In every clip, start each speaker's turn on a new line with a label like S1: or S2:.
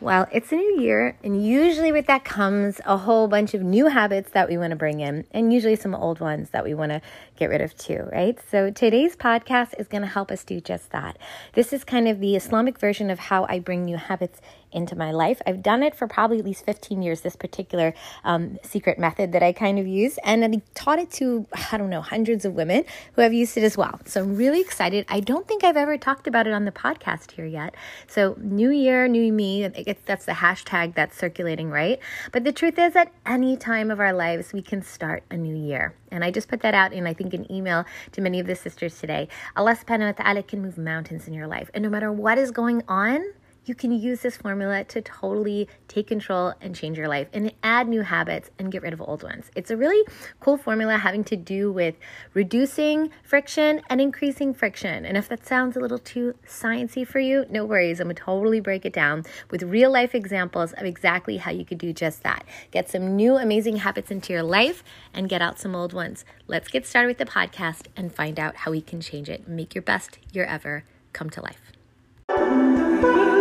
S1: Well, it's a new year, and usually with that comes a whole bunch of new habits that we want to bring in, and usually some old ones that we want to get rid of too, right? So today's podcast is going to help us do just that. This is kind of the Islamic version of how I bring new habits into my life. I've done it for probably at least 15 years, this particular um, secret method that I kind of use. And I taught it to, I don't know, hundreds of women who have used it as well. So I'm really excited. I don't think I've ever talked about it on the podcast here yet. So, new year, new me, that's the hashtag that's circulating, right? But the truth is, at any time of our lives, we can start a new year. And I just put that out in, I think, an email to many of the sisters today. Allah subhanahu wa ta'ala can move mountains in your life. And no matter what is going on, you can use this formula to totally take control and change your life and add new habits and get rid of old ones. It's a really cool formula having to do with reducing friction and increasing friction. And if that sounds a little too sciencey for you, no worries. I'm going to totally break it down with real life examples of exactly how you could do just that. Get some new amazing habits into your life and get out some old ones. Let's get started with the podcast and find out how we can change it. Make your best year ever come to life.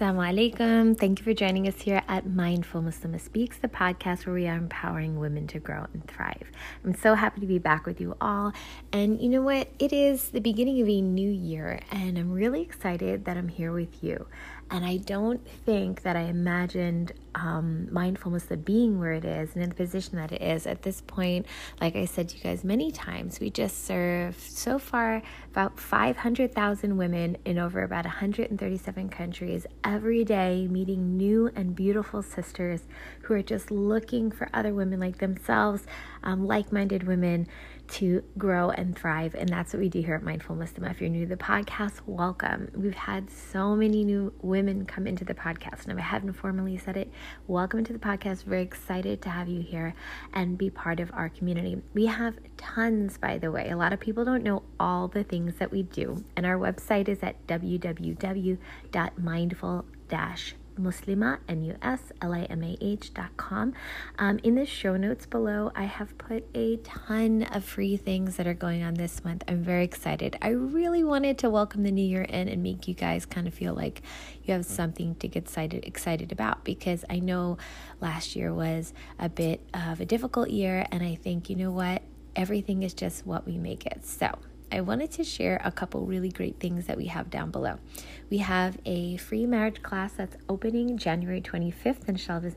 S1: Assalamu alaikum. Thank you for joining us here at Mindful Muslimah Speaks, the podcast where we are empowering women to grow and thrive. I'm so happy to be back with you all. And you know what? It is the beginning of a new year, and I'm really excited that I'm here with you. And I don't think that I imagined um, mindfulness the being where it is and in the position that it is at this point. Like I said to you guys many times, we just serve so far about 500,000 women in over about 137 countries every day, meeting new and beautiful sisters who are just looking for other women like themselves, um, like minded women to grow and thrive. And that's what we do here at Mindful Muslimah. If you're new to the podcast, welcome. We've had so many new women come into the podcast. Now, I haven't formally said it. Welcome to the podcast. Very excited to have you here and be part of our community. We have tons, by the way. A lot of people don't know all the things that we do. And our website is at www.mindful muslima, M-U-S-L-I-M-A-H dot com. Um, in the show notes below, I have put a ton of free things that are going on this month. I'm very excited. I really wanted to welcome the new year in and make you guys kind of feel like you have something to get excited excited about because I know last year was a bit of a difficult year, and I think you know what, everything is just what we make it. So. I wanted to share a couple really great things that we have down below. We have a free marriage class that's opening January 25th, in inshallah.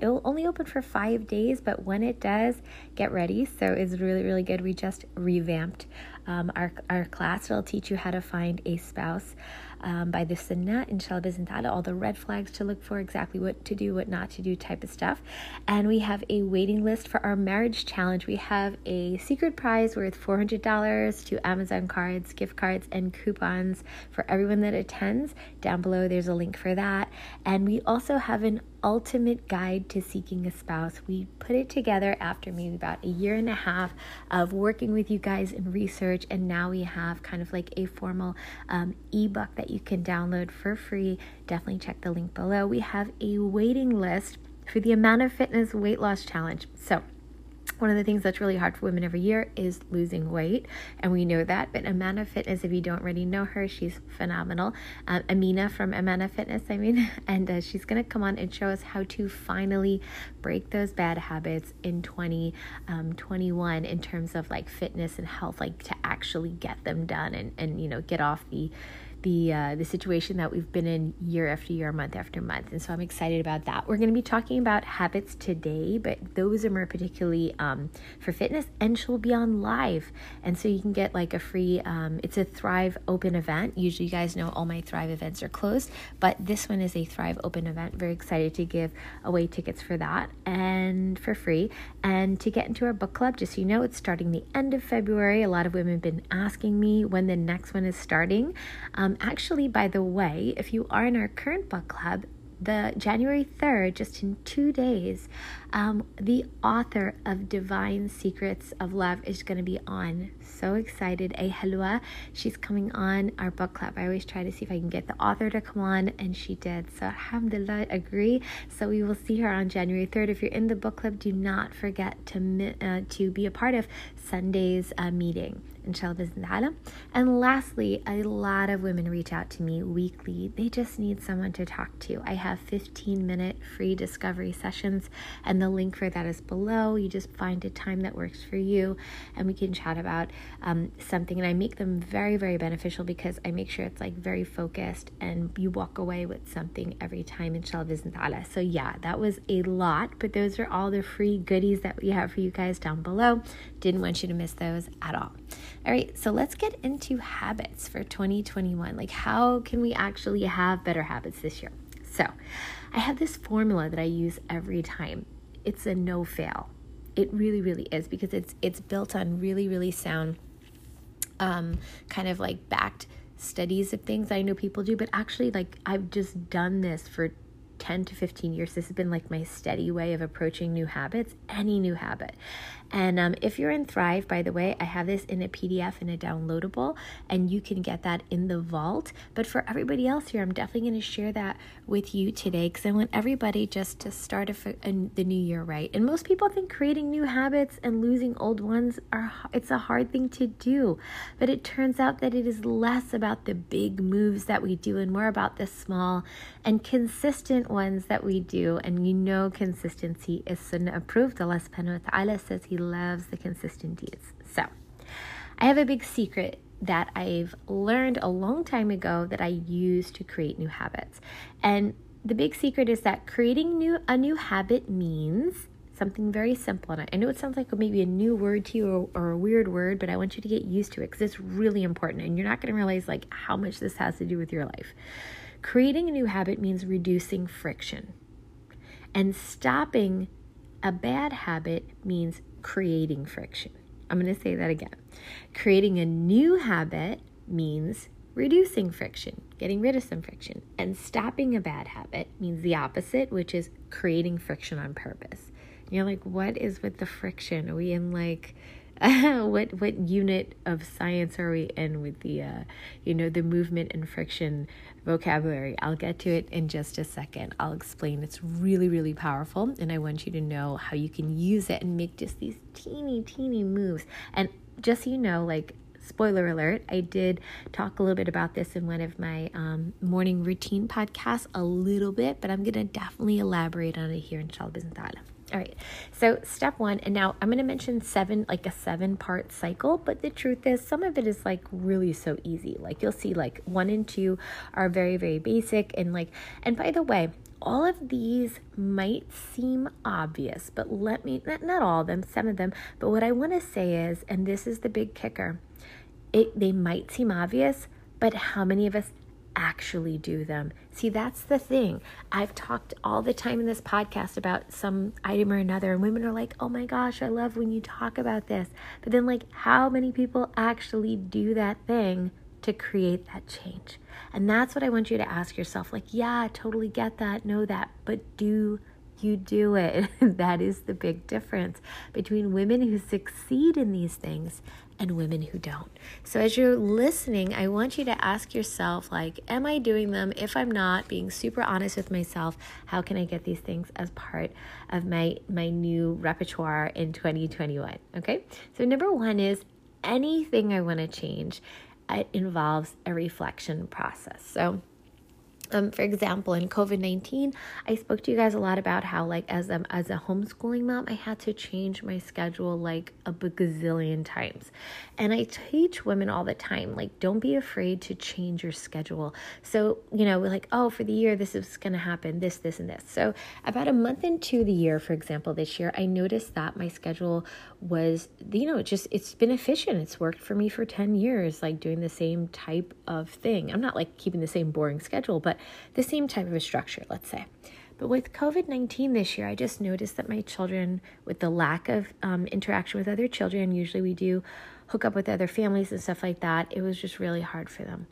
S1: It will only open for five days, but when it does, get ready. So it's really, really good. We just revamped um, our, our class. It'll teach you how to find a spouse um, by the Sunnah, inshallah, ta'ala, all the red flags to look for, exactly what to do, what not to do type of stuff. And we have a waiting list for our marriage challenge. We have a secret prize worth $400 to Amazon cards, gift cards, and coupons for everyone that attends. Down below, there's a link for that. And we also have an ultimate guide to seeking a spouse. We put it together after maybe about a year and a half of working with you guys in research, and now we have kind of like a formal um, ebook that you can download for free. Definitely check the link below. We have a waiting list for the Amana of Fitness Weight Loss Challenge. So, one of the things that's really hard for women every year is losing weight, and we know that. But Amana Fitness, if you don't already know her, she's phenomenal. Um, Amina from Amana Fitness, I mean, and uh, she's gonna come on and show us how to finally break those bad habits in 2021 um, in terms of like fitness and health, like to actually get them done and and you know get off the the uh, the situation that we've been in year after year, month after month, and so I'm excited about that. We're going to be talking about habits today, but those are more particularly um, for fitness, and she'll be on live, and so you can get like a free. Um, it's a Thrive Open event. Usually, you guys know all my Thrive events are closed, but this one is a Thrive Open event. Very excited to give away tickets for that and for free, and to get into our book club. Just so you know, it's starting the end of February. A lot of women have been asking me when the next one is starting. Um, um, actually, by the way, if you are in our current book club, the January 3rd, just in two days, um, the author of Divine Secrets of Love is going to be on so excited. A Helwa, she's coming on our book club. I always try to see if I can get the author to come on, and she did. So, alhamdulillah, agree. So, we will see her on January 3rd. If you're in the book club, do not forget to, uh, to be a part of Sunday's uh, meeting inshallah And lastly, a lot of women reach out to me weekly. They just need someone to talk to. I have 15 minute free discovery sessions, and the link for that is below. You just find a time that works for you, and we can chat about um, something. And I make them very, very beneficial because I make sure it's like very focused and you walk away with something every time, inshallah. So, yeah, that was a lot, but those are all the free goodies that we have for you guys down below. Didn't want you to miss those at all. All right, so let's get into habits for 2021. Like, how can we actually have better habits this year? So, I have this formula that I use every time. It's a no fail. It really, really is because it's it's built on really, really sound, um, kind of like backed studies of things I know people do. But actually, like I've just done this for 10 to 15 years. This has been like my steady way of approaching new habits, any new habit. And um, if you're in Thrive, by the way, I have this in a PDF and a downloadable, and you can get that in the vault. But for everybody else here, I'm definitely going to share that with you today because I want everybody just to start a, a, the new year right. And most people think creating new habits and losing old ones are it's a hard thing to do, but it turns out that it is less about the big moves that we do and more about the small and consistent ones that we do. And you know, consistency is sunnah approved. Allah subhanahu wa ta'ala says He loves the consistent deeds. So, I have a big secret that I've learned a long time ago that I use to create new habits. And the big secret is that creating new a new habit means something very simple. And I know it sounds like maybe a new word to you or, or a weird word, but I want you to get used to it because it's really important. And you're not going to realize like how much this has to do with your life. Creating a new habit means reducing friction. And stopping a bad habit means creating friction. I'm going to say that again. Creating a new habit means reducing friction, getting rid of some friction. And stopping a bad habit means the opposite, which is creating friction on purpose. And you're like, what is with the friction? Are we in like what what unit of science are we in with the uh, you know the movement and friction vocabulary? I'll get to it in just a second. I'll explain. It's really really powerful and i want you to know how you can use it and make just these teeny teeny moves. And just so you know like spoiler alert i did talk a little bit about this in one of my um, morning routine podcasts a little bit but i'm going to definitely elaborate on it here in Shalbizn all right, so step one, and now I'm going to mention seven, like a seven part cycle, but the truth is, some of it is like really so easy. Like you'll see, like one and two are very, very basic, and like, and by the way, all of these might seem obvious, but let me, not, not all of them, some of them, but what I want to say is, and this is the big kicker, it they might seem obvious, but how many of us actually do them. See, that's the thing. I've talked all the time in this podcast about some item or another, and women are like, oh my gosh, I love when you talk about this. But then, like, how many people actually do that thing to create that change? And that's what I want you to ask yourself. Like, yeah, I totally get that, know that, but do you do it. that is the big difference between women who succeed in these things and women who don't. So as you're listening, I want you to ask yourself like am I doing them? If I'm not, being super honest with myself, how can I get these things as part of my my new repertoire in 2021? Okay? So number 1 is anything I want to change it involves a reflection process. So um, for example, in COVID nineteen, I spoke to you guys a lot about how, like, as a as a homeschooling mom, I had to change my schedule like a gazillion times, and I teach women all the time, like, don't be afraid to change your schedule. So, you know, we're like, oh, for the year, this is going to happen, this, this, and this. So, about a month into the year, for example, this year, I noticed that my schedule was, you know, just it's been efficient. It's worked for me for ten years, like doing the same type of thing. I'm not like keeping the same boring schedule, but the same type of a structure, let's say. But with COVID 19 this year, I just noticed that my children, with the lack of um, interaction with other children, usually we do hook up with other families and stuff like that, it was just really hard for them.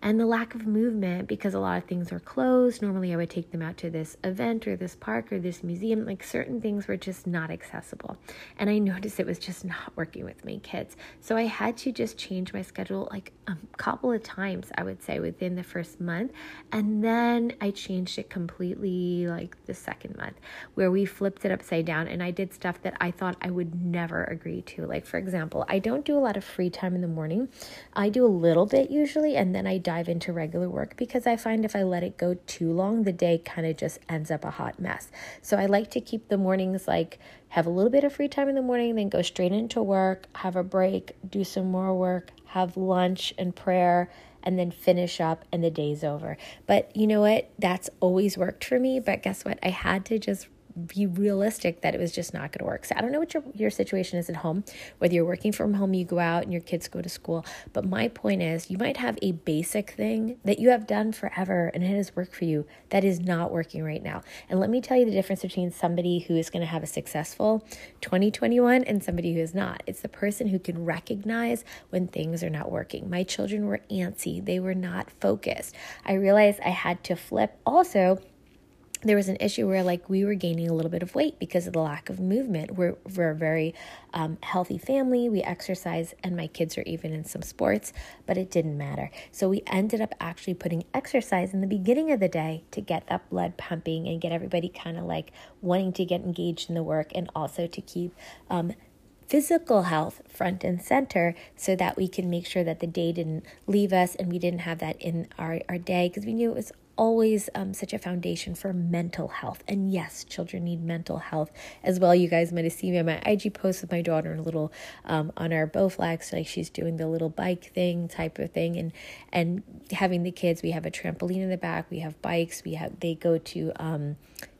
S1: And the lack of movement because a lot of things are closed. Normally, I would take them out to this event or this park or this museum. Like certain things were just not accessible. And I noticed it was just not working with my kids. So I had to just change my schedule like a couple of times, I would say, within the first month. And then I changed it completely like the second month, where we flipped it upside down and I did stuff that I thought I would never agree to. Like, for example, I don't do a lot of free time in the morning, I do a little bit usually, and then I dive into regular work because I find if I let it go too long, the day kind of just ends up a hot mess. So I like to keep the mornings like have a little bit of free time in the morning, then go straight into work, have a break, do some more work, have lunch and prayer, and then finish up and the day's over. But you know what? That's always worked for me. But guess what? I had to just be realistic that it was just not going to work. So I don't know what your, your situation is at home, whether you're working from home, you go out and your kids go to school. But my point is, you might have a basic thing that you have done forever and it has worked for you that is not working right now. And let me tell you the difference between somebody who is going to have a successful 2021 and somebody who is not. It's the person who can recognize when things are not working. My children were antsy, they were not focused. I realized I had to flip also there was an issue where like we were gaining a little bit of weight because of the lack of movement. We're, we're a very um, healthy family. We exercise and my kids are even in some sports but it didn't matter. So we ended up actually putting exercise in the beginning of the day to get that blood pumping and get everybody kind of like wanting to get engaged in the work and also to keep um, physical health front and center so that we can make sure that the day didn't leave us and we didn't have that in our, our day because we knew it was always um, such a foundation for mental health. And yes, children need mental health as well. You guys might have seen me on my IG post with my daughter and a little um, on our Bowflex, like she's doing the little bike thing type of thing, and and having the kids. We have a trampoline in the back. We have bikes. We have they go to. Um,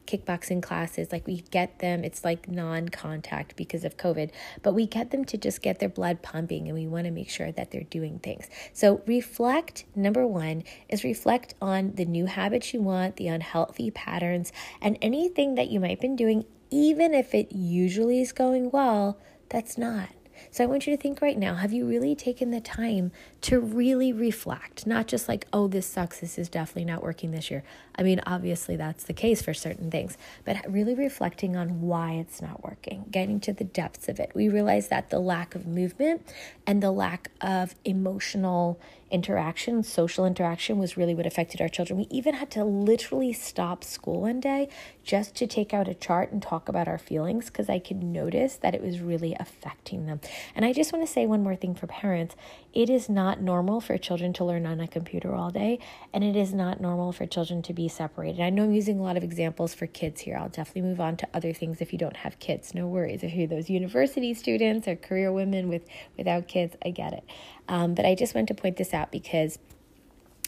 S1: kickboxing classes. Like we get them, it's like non contact because of COVID, but we get them to just get their blood pumping and we want to make sure that they're doing things. So, reflect number one is reflect on the new habits you want, the unhealthy patterns, and anything that you might have been doing, even if it usually is going well, that's not. So I want you to think right now have you really taken the time to really reflect? Not just like, oh, this sucks. This is definitely not working this year. I mean, obviously that's the case for certain things, but really reflecting on why it's not working, getting to the depths of it. We realize that the lack of movement and the lack of emotional interaction, social interaction was really what affected our children. We even had to literally stop school one day just to take out a chart and talk about our feelings because I could notice that it was really affecting them. And I just want to say one more thing for parents it is not normal for children to learn on a computer all day, and it is not normal for children to be separated. I know I'm using a lot of examples for kids here. I'll definitely move on to other things if you don't have kids. No worries. If you're those university students or career women with without kids, I get it. Um, but I just want to point this out because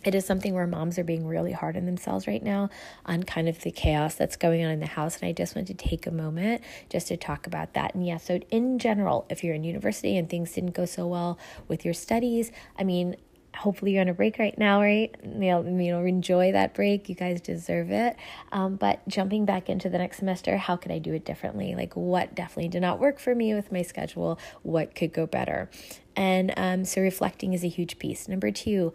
S1: it is something where moms are being really hard on themselves right now on kind of the chaos that's going on in the house. And I just want to take a moment just to talk about that. And yeah, so in general, if you're in university and things didn't go so well with your studies, I mean, hopefully you're on a break right now, right? You know, you know enjoy that break. You guys deserve it. Um, but jumping back into the next semester, how could I do it differently? Like, what definitely did not work for me with my schedule? What could go better? And um, so reflecting is a huge piece. Number two,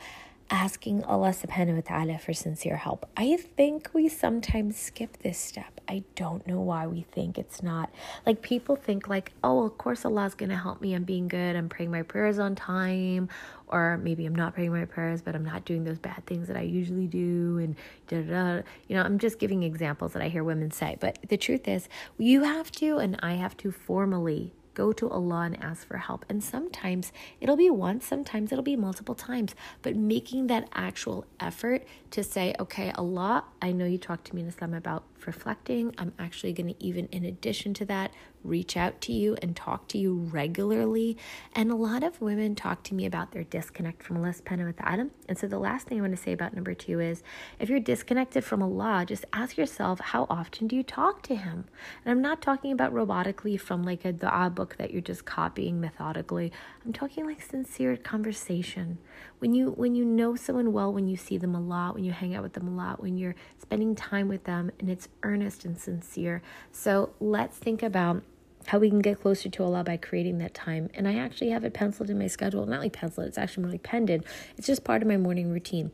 S1: asking Allah subhanahu wa ta'ala for sincere help. I think we sometimes skip this step. I don't know why we think it's not. Like people think like, oh, of course Allah's going to help me. I'm being good. I'm praying my prayers on time. Or maybe I'm not praying my prayers, but I'm not doing those bad things that I usually do. And da da da. You know, I'm just giving examples that I hear women say. But the truth is, you have to, and I have to formally go to Allah and ask for help. And sometimes it'll be once, sometimes it'll be multiple times, but making that actual effort to say, okay, Allah, I know you talked to me in Islam about reflecting. I'm actually going to, even in addition to that, reach out to you and talk to you regularly. And a lot of women talk to me about their disconnect from Allah subhanahu wa ta'ala. And so the last thing I want to say about number two is if you're disconnected from Allah, just ask yourself, how often do you talk to Him? And I'm not talking about robotically from like a dua book that you're just copying methodically. I'm talking like sincere conversation. When you when you know someone well, when you see them a lot, when you hang out with them a lot, when you're spending time with them and it's earnest and sincere. So let's think about how we can get closer to Allah by creating that time. And I actually have it penciled in my schedule. Not like penciled, it's actually more like penned in. It's just part of my morning routine.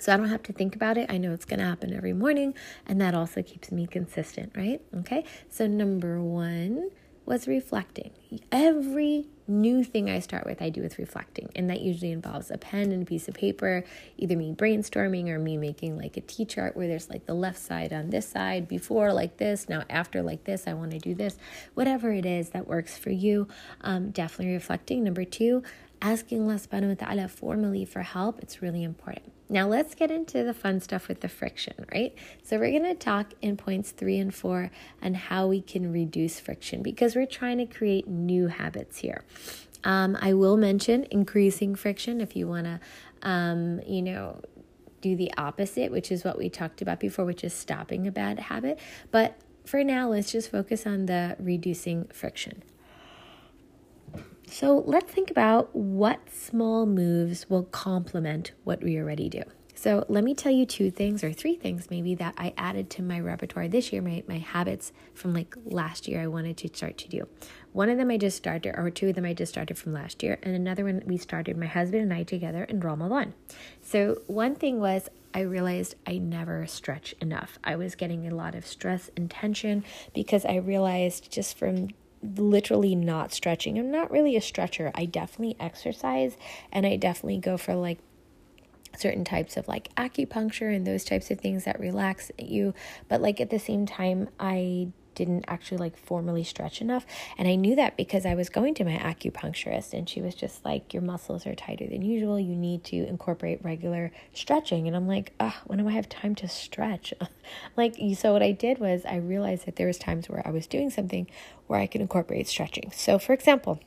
S1: So I don't have to think about it. I know it's going to happen every morning. And that also keeps me consistent, right? Okay. So, number one was reflecting. Every new thing I start with, I do with reflecting. And that usually involves a pen and a piece of paper, either me brainstorming or me making like a T chart where there's like the left side on this side, before like this, now after like this, I want to do this. Whatever it is that works for you, um, definitely reflecting. Number two, asking Allah subhanahu wa ta'ala formally for help. It's really important. Now let's get into the fun stuff with the friction, right? So we're going to talk in points three and four on how we can reduce friction because we're trying to create new habits here. Um, I will mention increasing friction if you want to, um, you know, do the opposite, which is what we talked about before, which is stopping a bad habit. But for now, let's just focus on the reducing friction. So let's think about what small moves will complement what we already do. So let me tell you two things or three things maybe that I added to my repertoire this year, my, my habits from like last year I wanted to start to do. One of them I just started, or two of them I just started from last year, and another one we started my husband and I together in Ramadan. So one thing was I realized I never stretch enough. I was getting a lot of stress and tension because I realized just from literally not stretching. I'm not really a stretcher. I definitely exercise and I definitely go for like certain types of like acupuncture and those types of things that relax you. But like at the same time, I didn't actually like formally stretch enough. And I knew that because I was going to my acupuncturist and she was just like, Your muscles are tighter than usual. You need to incorporate regular stretching. And I'm like, oh, when do I have time to stretch? like, so what I did was I realized that there was times where I was doing something where I could incorporate stretching. So for example,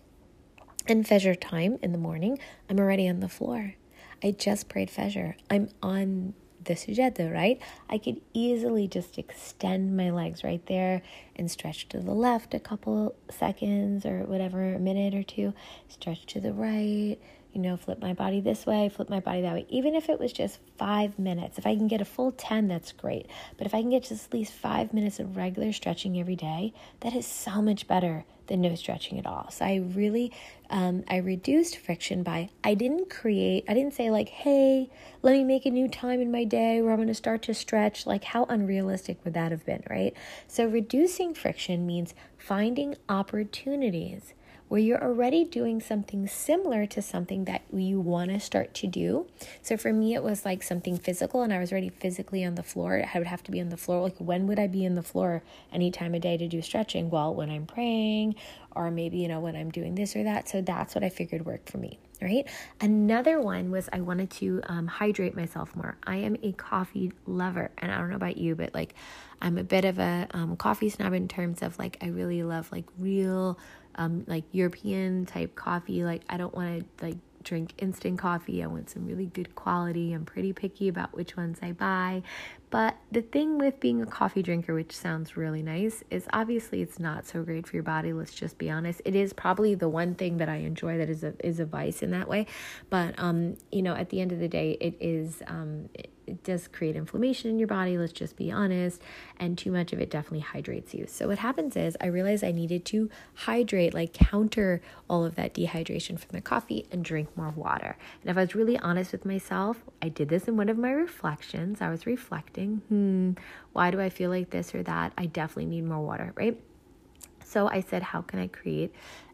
S1: in Fajr time in the morning, I'm already on the floor. I just prayed Fajr. I'm on the sujood, right? I could easily just extend my legs right there and stretch to the left a couple seconds or whatever, a minute or two, stretch to the right, you know, flip my body this way, flip my body that way. Even if it was just five minutes, if I can get a full 10, that's great. But if I can get just at least five minutes of regular stretching every day, that is so much better than no stretching at all. So I really, um, I reduced friction by, I didn't create, I didn't say like, hey, let me make a new time in my day where I'm going to start to stretch. Like, how unrealistic would that have been, right? So reducing friction means finding opportunities where you're already doing something similar to something that you want to start to do. So for me, it was like something physical, and I was already physically on the floor. I would have to be on the floor. Like, when would I be in the floor any time of day to do stretching? Well, when I'm praying, or maybe, you know, when I'm doing this or that. So that's what I figured worked for me. Right. Another one was I wanted to um, hydrate myself more. I am a coffee lover, and I don't know about you, but like I'm a bit of a um, coffee snob in terms of like I really love like real um, like European type coffee. Like I don't want to like drink instant coffee. I want some really good quality. I'm pretty picky about which ones I buy. But the thing with being a coffee drinker, which sounds really nice, is obviously it's not so great for your body. Let's just be honest. It is probably the one thing that I enjoy that is a is a vice in that way. But um, you know, at the end of the day, it is um, it, it does create inflammation in your body. Let's just be honest. And too much of it definitely hydrates you. So what happens is I realized I needed to hydrate, like counter all of that dehydration from the coffee and drink more water. And if I was really honest with myself, I did this in one of my reflections. I was reflecting hmm, why do I feel like this or that? I definitely need more water, right? So I said, how can I create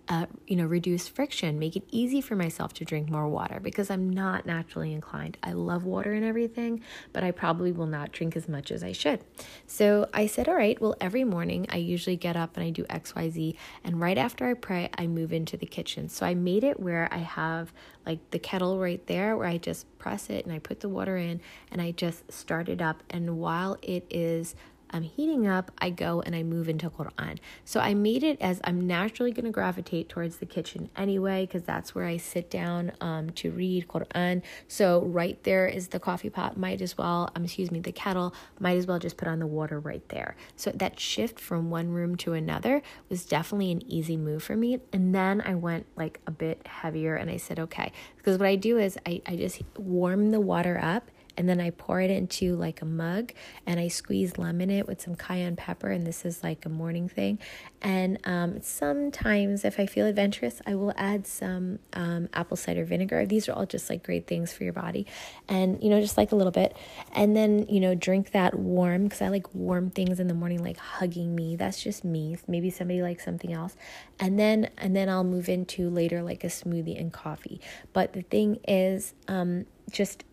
S1: uh, you know, reduce friction, make it easy for myself to drink more water because I'm not naturally inclined. I love water and everything, but I probably will not drink as much as I should. So I said, all right, well, every morning I usually get up and I do XYZ. And right after I pray, I move into the kitchen. So I made it where I have like the kettle right there where I just press it and I put the water in and I just start it up. And while it is I'm heating up, I go and I move into Quran. So I made it as I'm naturally going to gravitate towards the kitchen anyway, because that's where I sit down um, to read Quran. So right there is the coffee pot. Might as well, um, excuse me, the kettle. Might as well just put on the water right there. So that shift from one room to another was definitely an easy move for me. And then I went like a bit heavier and I said, okay, because what I do is I, I just warm the water up and then I pour it into like a mug and I squeeze lemon in it with some cayenne pepper. And this is like a morning thing. And um, sometimes, if I feel adventurous, I will add some um, apple cider vinegar. These are all just like great things for your body. And, you know, just like a little bit. And then, you know, drink that warm because I like warm things in the morning, like hugging me. That's just me. Maybe somebody likes something else. And then, and then I'll move into later like a smoothie and coffee. But the thing is, um, just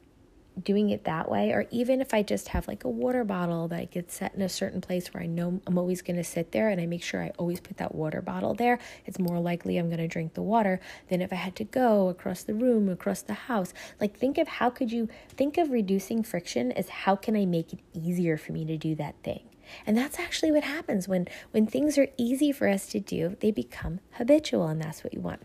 S1: doing it that way, or even if I just have like a water bottle that I get set in a certain place where I know I'm always going to sit there and I make sure I always put that water bottle there, it's more likely I'm going to drink the water than if I had to go across the room, across the house. Like, think of how could you think of reducing friction as how can I make it easier for me to do that thing? And that's actually what happens when when things are easy for us to do, they become habitual and that's what you want.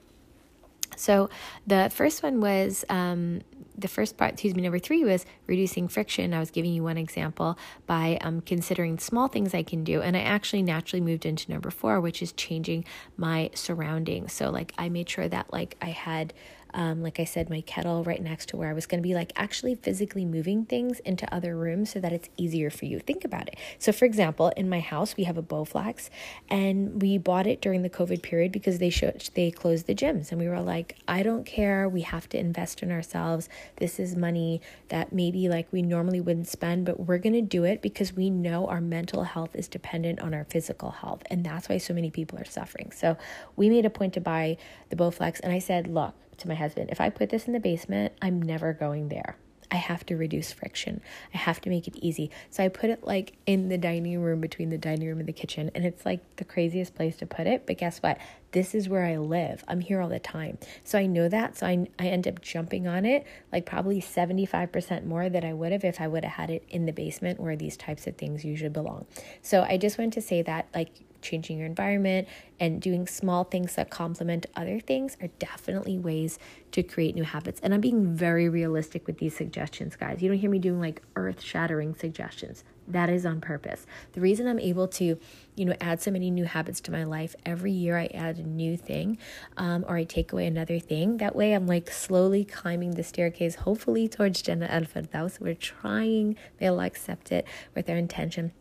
S1: So the first one was um, the first part, excuse me, number three was reducing friction. I was giving you one example by um, considering small things I can do. And I actually naturally moved into number four, which is changing my surroundings. So, like, I made sure that, like, I had um, like I said, my kettle right next to where I was going to be like actually physically moving things into other rooms so that it's easier for you. Think about it. So, for example, in my house, we have a Bowflex and we bought it during the COVID period because they showed, they closed the gyms. And we were like, I don't care. We have to invest in ourselves. This is money that maybe like we normally wouldn't spend, but we're going to do it because we know our mental health is dependent on our physical health. And that's why so many people are suffering. So, we made a point to buy the Bowflex. And I said, look, to my husband, if I put this in the basement, I'm never going there. I have to reduce friction. I have to make it easy. So I put it like in the dining room between the dining room and the kitchen. And it's like the craziest place to put it. But guess what? This is where I live. I'm here all the time. So I know that. So I, I end up jumping on it like probably 75% more than I would have if I would have had it in the basement where these types of things usually belong. So I just want to say that like changing your environment and doing small things that complement other things are definitely ways to create new habits. And I'm being very realistic with these suggestions, guys. You don't hear me doing like earth shattering suggestions. That is on purpose. The reason I'm able to, you know, add so many new habits to my life every year, I add a new thing, um, or I take away another thing. That way, I'm like slowly climbing the staircase, hopefully towards Jannah al Firdaus. We're trying; they'll accept it with their intention.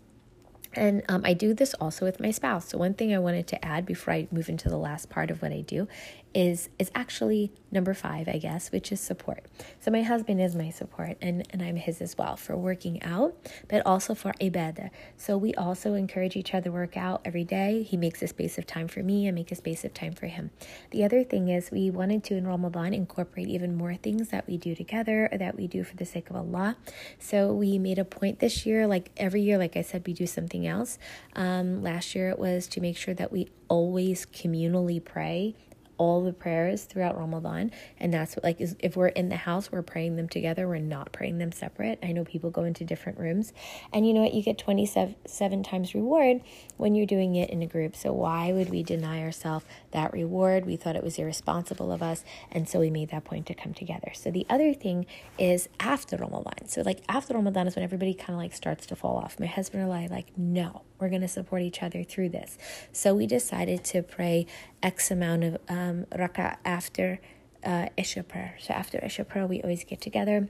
S1: And um, I do this also with my spouse. So one thing I wanted to add before I move into the last part of what I do is is actually number five, I guess, which is support. So my husband is my support, and and I'm his as well for working out, but also for ibadah. So we also encourage each other to work out every day. He makes a space of time for me, I make a space of time for him. The other thing is we wanted to in Ramadan incorporate even more things that we do together or that we do for the sake of Allah. So we made a point this year, like every year, like I said, we do something else. Um, last year it was to make sure that we always communally pray all the prayers throughout Ramadan. And that's what, like, is if we're in the house, we're praying them together. We're not praying them separate. I know people go into different rooms. And you know what? You get 27 times reward when you're doing it in a group. So why would we deny ourselves that reward? We thought it was irresponsible of us. And so we made that point to come together. So the other thing is after Ramadan. So, like, after Ramadan is when everybody kind of like starts to fall off. My husband and I, like, no, we're going to support each other through this. So we decided to pray X amount of um, rak'ah after uh, Isha prayer. So after Isha prayer, we always get together.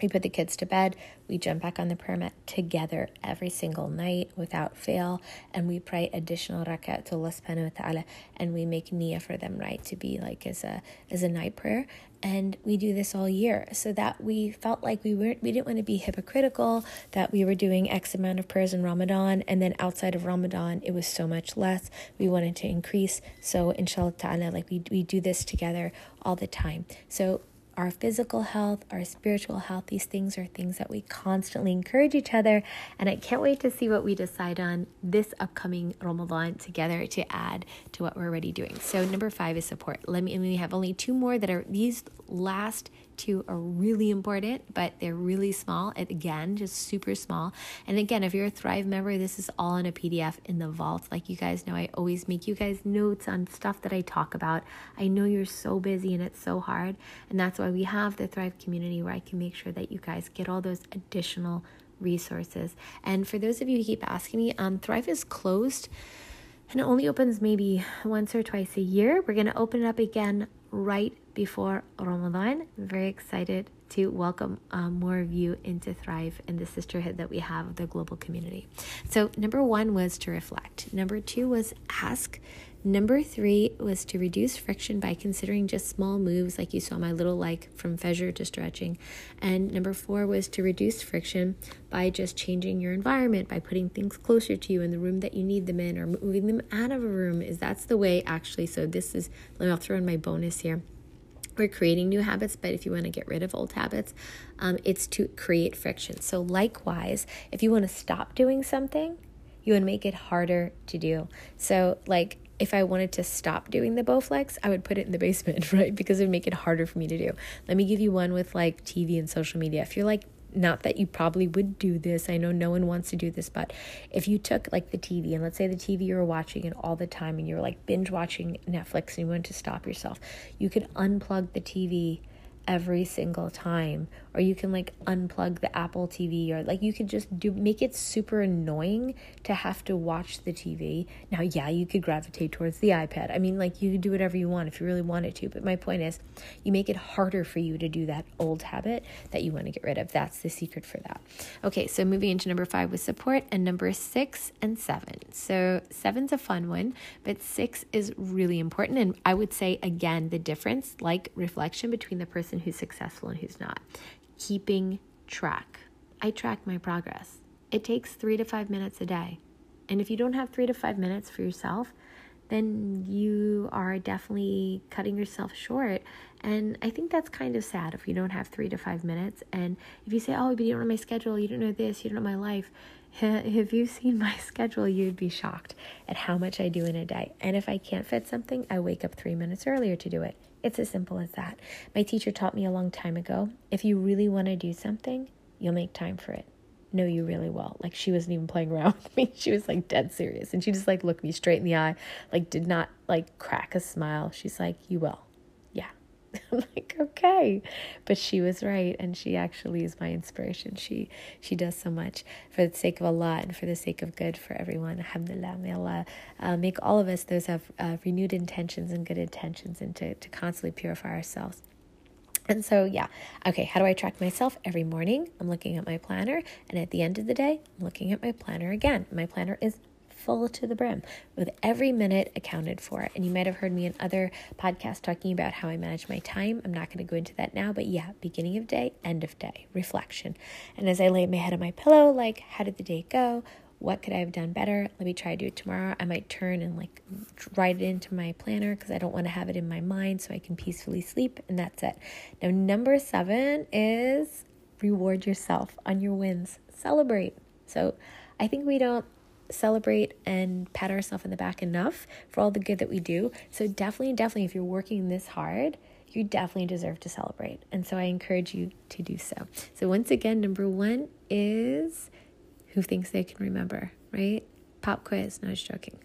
S1: We put the kids to bed. We jump back on the prayer mat together every single night without fail. And we pray additional rakat to Allah subhanahu wa ta'ala. And we make niyyah for them, right? To be like as a as a night prayer and we do this all year. So that we felt like we weren't we didn't want to be hypocritical that we were doing x amount of prayers in ramadan and then outside of ramadan it was so much less. We wanted to increase. So inshallah ta'ala like we, we do this together all the time. So our physical health, our spiritual health. These things are things that we constantly encourage each other. And I can't wait to see what we decide on this upcoming Ramadan together to add to what we're already doing. So, number five is support. Let me, we have only two more that are these last two are really important, but they're really small. Again, just super small. And again, if you're a Thrive member, this is all in a PDF in the vault. Like you guys know, I always make you guys notes on stuff that I talk about. I know you're so busy and it's so hard. And that's why we have the Thrive community where I can make sure that you guys get all those additional resources. And for those of you who keep asking me, um, Thrive is closed and it only opens maybe once or twice a year. We're going to open it up again right before Ramadan. I'm very excited to welcome um, more of you into Thrive and the sisterhood that we have, the global community. So, number one was to reflect, number two was ask. Number three was to reduce friction by considering just small moves, like you saw my little like from Fajr to stretching. And number four was to reduce friction by just changing your environment, by putting things closer to you in the room that you need them in, or moving them out of a room. Is that's the way actually? So this is. Let me. I'll throw in my bonus here we're creating new habits, but if you want to get rid of old habits, um, it's to create friction. So, likewise, if you want to stop doing something, you would make it harder to do. So, like, if I wanted to stop doing the Bowflex, I would put it in the basement, right? Because it would make it harder for me to do. Let me give you one with like TV and social media. If you're like, not that you probably would do this, I know no one wants to do this, but if you took like the TV and let's say the TV you were watching it all the time and you were like binge watching Netflix and you wanted to stop yourself, you could unplug the TV every single time or you can like unplug the Apple TV or like you could just do make it super annoying to have to watch the TV. Now, yeah, you could gravitate towards the iPad. I mean, like you could do whatever you want if you really wanted to, but my point is you make it harder for you to do that old habit that you want to get rid of. That's the secret for that. Okay, so moving into number 5 with support and number 6 and 7. So, 7's a fun one, but 6 is really important and I would say again the difference like reflection between the person who's successful and who's not keeping track. I track my progress. It takes three to five minutes a day. And if you don't have three to five minutes for yourself, then you are definitely cutting yourself short. And I think that's kind of sad if you don't have three to five minutes. And if you say, oh, but you don't know my schedule, you don't know this, you don't know my life. If you've seen my schedule, you'd be shocked at how much I do in a day. And if I can't fit something, I wake up three minutes earlier to do it. It's as simple as that. My teacher taught me a long time ago if you really want to do something, you'll make time for it. No, you really will. Like she wasn't even playing around with me. She was like dead serious. And she just like looked me straight in the eye, like did not like crack a smile. She's like, You will. I'm like, okay. But she was right and she actually is my inspiration. She she does so much for the sake of Allah and for the sake of good for everyone. Alhamdulillah. May Allah uh, make all of us those have uh, renewed intentions and good intentions and to, to constantly purify ourselves. And so, yeah, okay, how do I track myself? Every morning, I'm looking at my planner, and at the end of the day, I'm looking at my planner again. My planner is full to the brim with every minute accounted for. And you might have heard me in other podcasts talking about how I manage my time. I'm not going to go into that now, but yeah, beginning of day, end of day, reflection. And as I lay my head on my pillow, like, how did the day go? What could I have done better? Let me try to do it tomorrow. I might turn and like write it into my planner because I don't want to have it in my mind so I can peacefully sleep. And that's it. Now, number seven is reward yourself on your wins, celebrate. So I think we don't celebrate and pat ourselves in the back enough for all the good that we do. So, definitely, definitely, if you're working this hard, you definitely deserve to celebrate. And so, I encourage you to do so. So, once again, number one is who thinks they can remember, right? Pop quiz, no I was joking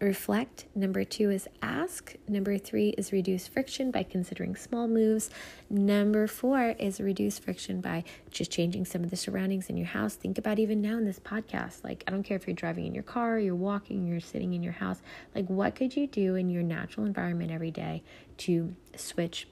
S1: reflect. Number two is ask. Number three is reduce friction by considering small moves. Number four is reduce friction by just changing some of the surroundings in your house. Think about even now in this podcast. Like, I don't care if you're driving in your car, you're walking, you're sitting in your house. Like, what could you do in your natural environment every day to switch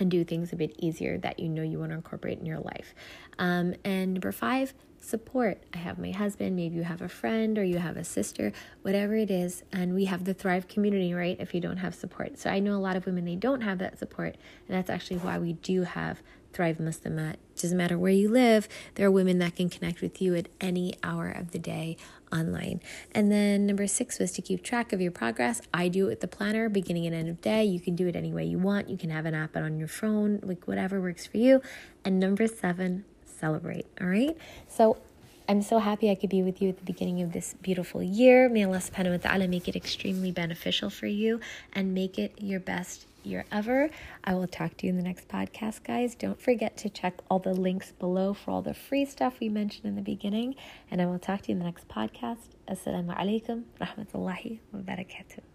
S1: and do things a bit easier that you know you want to incorporate in your life? Um, and number five, support. I have my husband, maybe you have a friend or you have a sister, whatever it is, and we have the Thrive community, right? If you don't have support. So I know a lot of women they don't have that support, and that's actually why we do have Thrive Muslimat. Doesn't matter where you live, there are women that can connect with you at any hour of the day online. And then number six was to keep track of your progress. I do it with the planner, beginning and end of day. You can do it any way you want. You can have an app on your phone, like whatever works for you. And number seven celebrate. All right. So I'm so happy I could be with you at the beginning of this beautiful year. May Allah subhanahu wa ta'ala make it extremely beneficial for you and make it your best year ever. I will talk to you in the next podcast, guys. Don't forget to check all the links below for all the free stuff we mentioned in the beginning. And I will talk to you in the next podcast. Assalamu alaikum, rahmatullahi wa barakatuh.